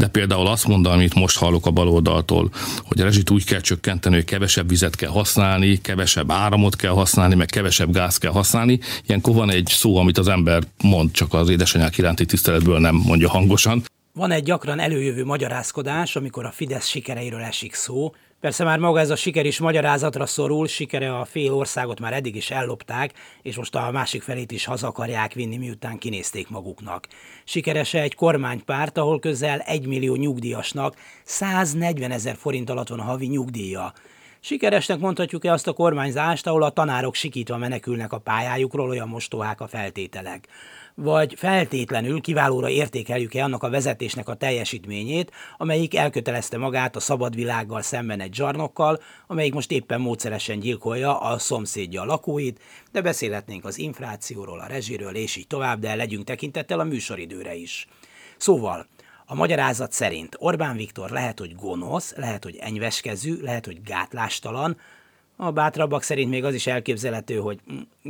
De például azt mondani, amit most hallok a baloldaltól, hogy a rezsit úgy kell csökkenteni, hogy kevesebb vizet kell használni, kevesebb áramot kell használni, meg kevesebb gáz kell használni. Ilyenkor van egy szó, amit az ember mond, csak az édesanyák iránti tiszteletből nem mondja hangosan. Van egy gyakran előjövő magyarázkodás, amikor a Fidesz sikereiről esik szó, Persze már maga ez a siker is magyarázatra szorul, sikere a fél országot már eddig is ellopták, és most a másik felét is haza akarják vinni, miután kinézték maguknak. Sikerese egy kormánypárt, ahol közel egy millió nyugdíjasnak 140 ezer forint alatt van a havi nyugdíja. Sikeresnek mondhatjuk-e azt a kormányzást, ahol a tanárok sikítva menekülnek a pályájukról, olyan mostohák a feltételek? vagy feltétlenül kiválóra értékeljük-e annak a vezetésnek a teljesítményét, amelyik elkötelezte magát a szabad világgal szemben egy zsarnokkal, amelyik most éppen módszeresen gyilkolja a szomszédja a lakóit, de beszélhetnénk az inflációról, a rezsiről és így tovább, de legyünk tekintettel a műsoridőre is. Szóval, a magyarázat szerint Orbán Viktor lehet, hogy gonosz, lehet, hogy enyveskezű, lehet, hogy gátlástalan, a bátrabbak szerint még az is elképzelhető, hogy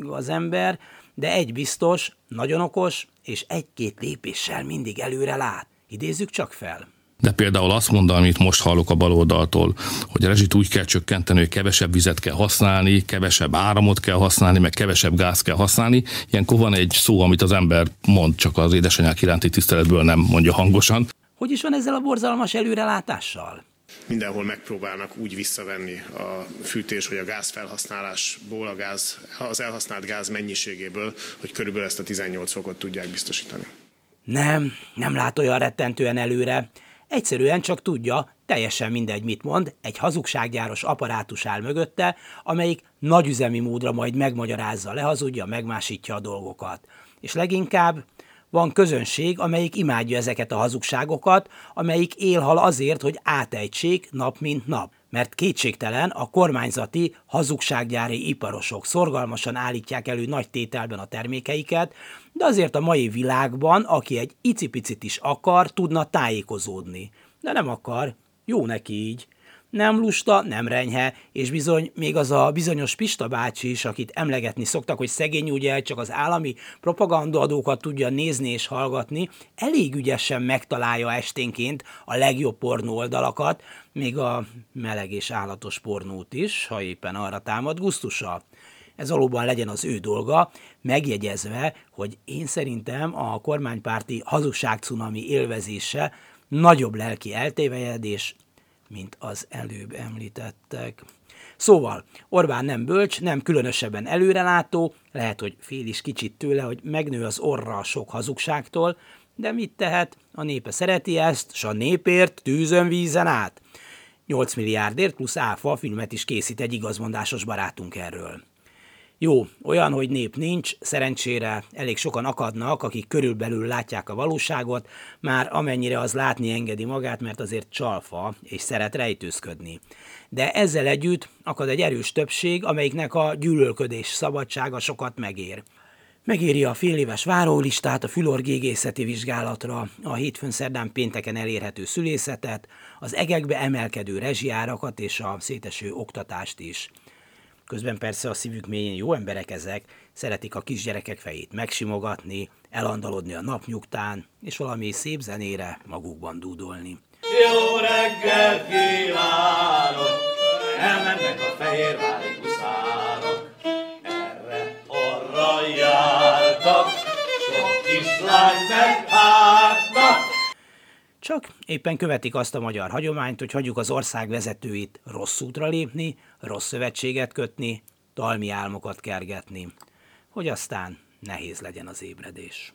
az ember, de egy biztos, nagyon okos, és egy-két lépéssel mindig előre lát. Idézzük csak fel. De például azt mondani, amit most hallok a baloldaltól, hogy a rezsit úgy kell csökkenteni, hogy kevesebb vizet kell használni, kevesebb áramot kell használni, meg kevesebb gáz kell használni. Ilyenkor van egy szó, amit az ember mond, csak az édesanyák iránti tiszteletből nem mondja hangosan. Hogy is van ezzel a borzalmas előrelátással? mindenhol megpróbálnak úgy visszavenni a fűtés vagy a gáz felhasználásból, a gáz, az elhasznált gáz mennyiségéből, hogy körülbelül ezt a 18 fokot tudják biztosítani. Nem, nem lát olyan rettentően előre. Egyszerűen csak tudja, teljesen mindegy, mit mond, egy hazugsággyáros apparátus áll mögötte, amelyik nagyüzemi módra majd megmagyarázza, lehazudja, megmásítja a dolgokat. És leginkább van közönség, amelyik imádja ezeket a hazugságokat, amelyik élhal azért, hogy átejtsék nap mint nap. Mert kétségtelen a kormányzati hazugsággyári iparosok szorgalmasan állítják elő nagy tételben a termékeiket, de azért a mai világban, aki egy icipicit is akar, tudna tájékozódni. De nem akar, jó neki így. Nem lusta, nem renyhe, és bizony még az a bizonyos Pista bácsi is, akit emlegetni szoktak, hogy szegény ugye csak az állami propagandaadókat tudja nézni és hallgatni, elég ügyesen megtalálja esténként a legjobb pornó oldalakat, még a meleg és állatos pornót is, ha éppen arra támad gusztusa. Ez valóban legyen az ő dolga, megjegyezve, hogy én szerintem a kormánypárti hazugságcunami élvezése nagyobb lelki eltévejedés, mint az előbb említettek. Szóval Orbán nem bölcs, nem különösebben előrelátó, lehet, hogy fél is kicsit tőle, hogy megnő az orra a sok hazugságtól, de mit tehet? A népe szereti ezt, s a népért tűzön vízen át. 8 milliárdért plusz áfa filmet is készít egy igazmondásos barátunk erről. Jó, olyan, hogy nép nincs, szerencsére elég sokan akadnak, akik körülbelül látják a valóságot, már amennyire az látni engedi magát, mert azért csalfa és szeret rejtőzködni. De ezzel együtt akad egy erős többség, amelyiknek a gyűlölködés szabadsága sokat megér. Megéri a fél éves várólistát, a fülorgégészeti vizsgálatra, a hétfőn szerdán pénteken elérhető szülészetet, az egekbe emelkedő rezsiárakat és a széteső oktatást is. Közben persze a szívük mélyén jó emberek ezek, szeretik a kisgyerekek fejét megsimogatni, elandalodni a napnyugtán, és valami szép zenére magukban dúdolni. Jó reggelt kívánok, elmennek a fehérvári huszárok, erre arra jártak, sok kislány meg hátnak, csak éppen követik azt a magyar hagyományt, hogy hagyjuk az ország vezetőit rossz útra lépni, rossz szövetséget kötni, talmi álmokat kergetni, hogy aztán nehéz legyen az ébredés.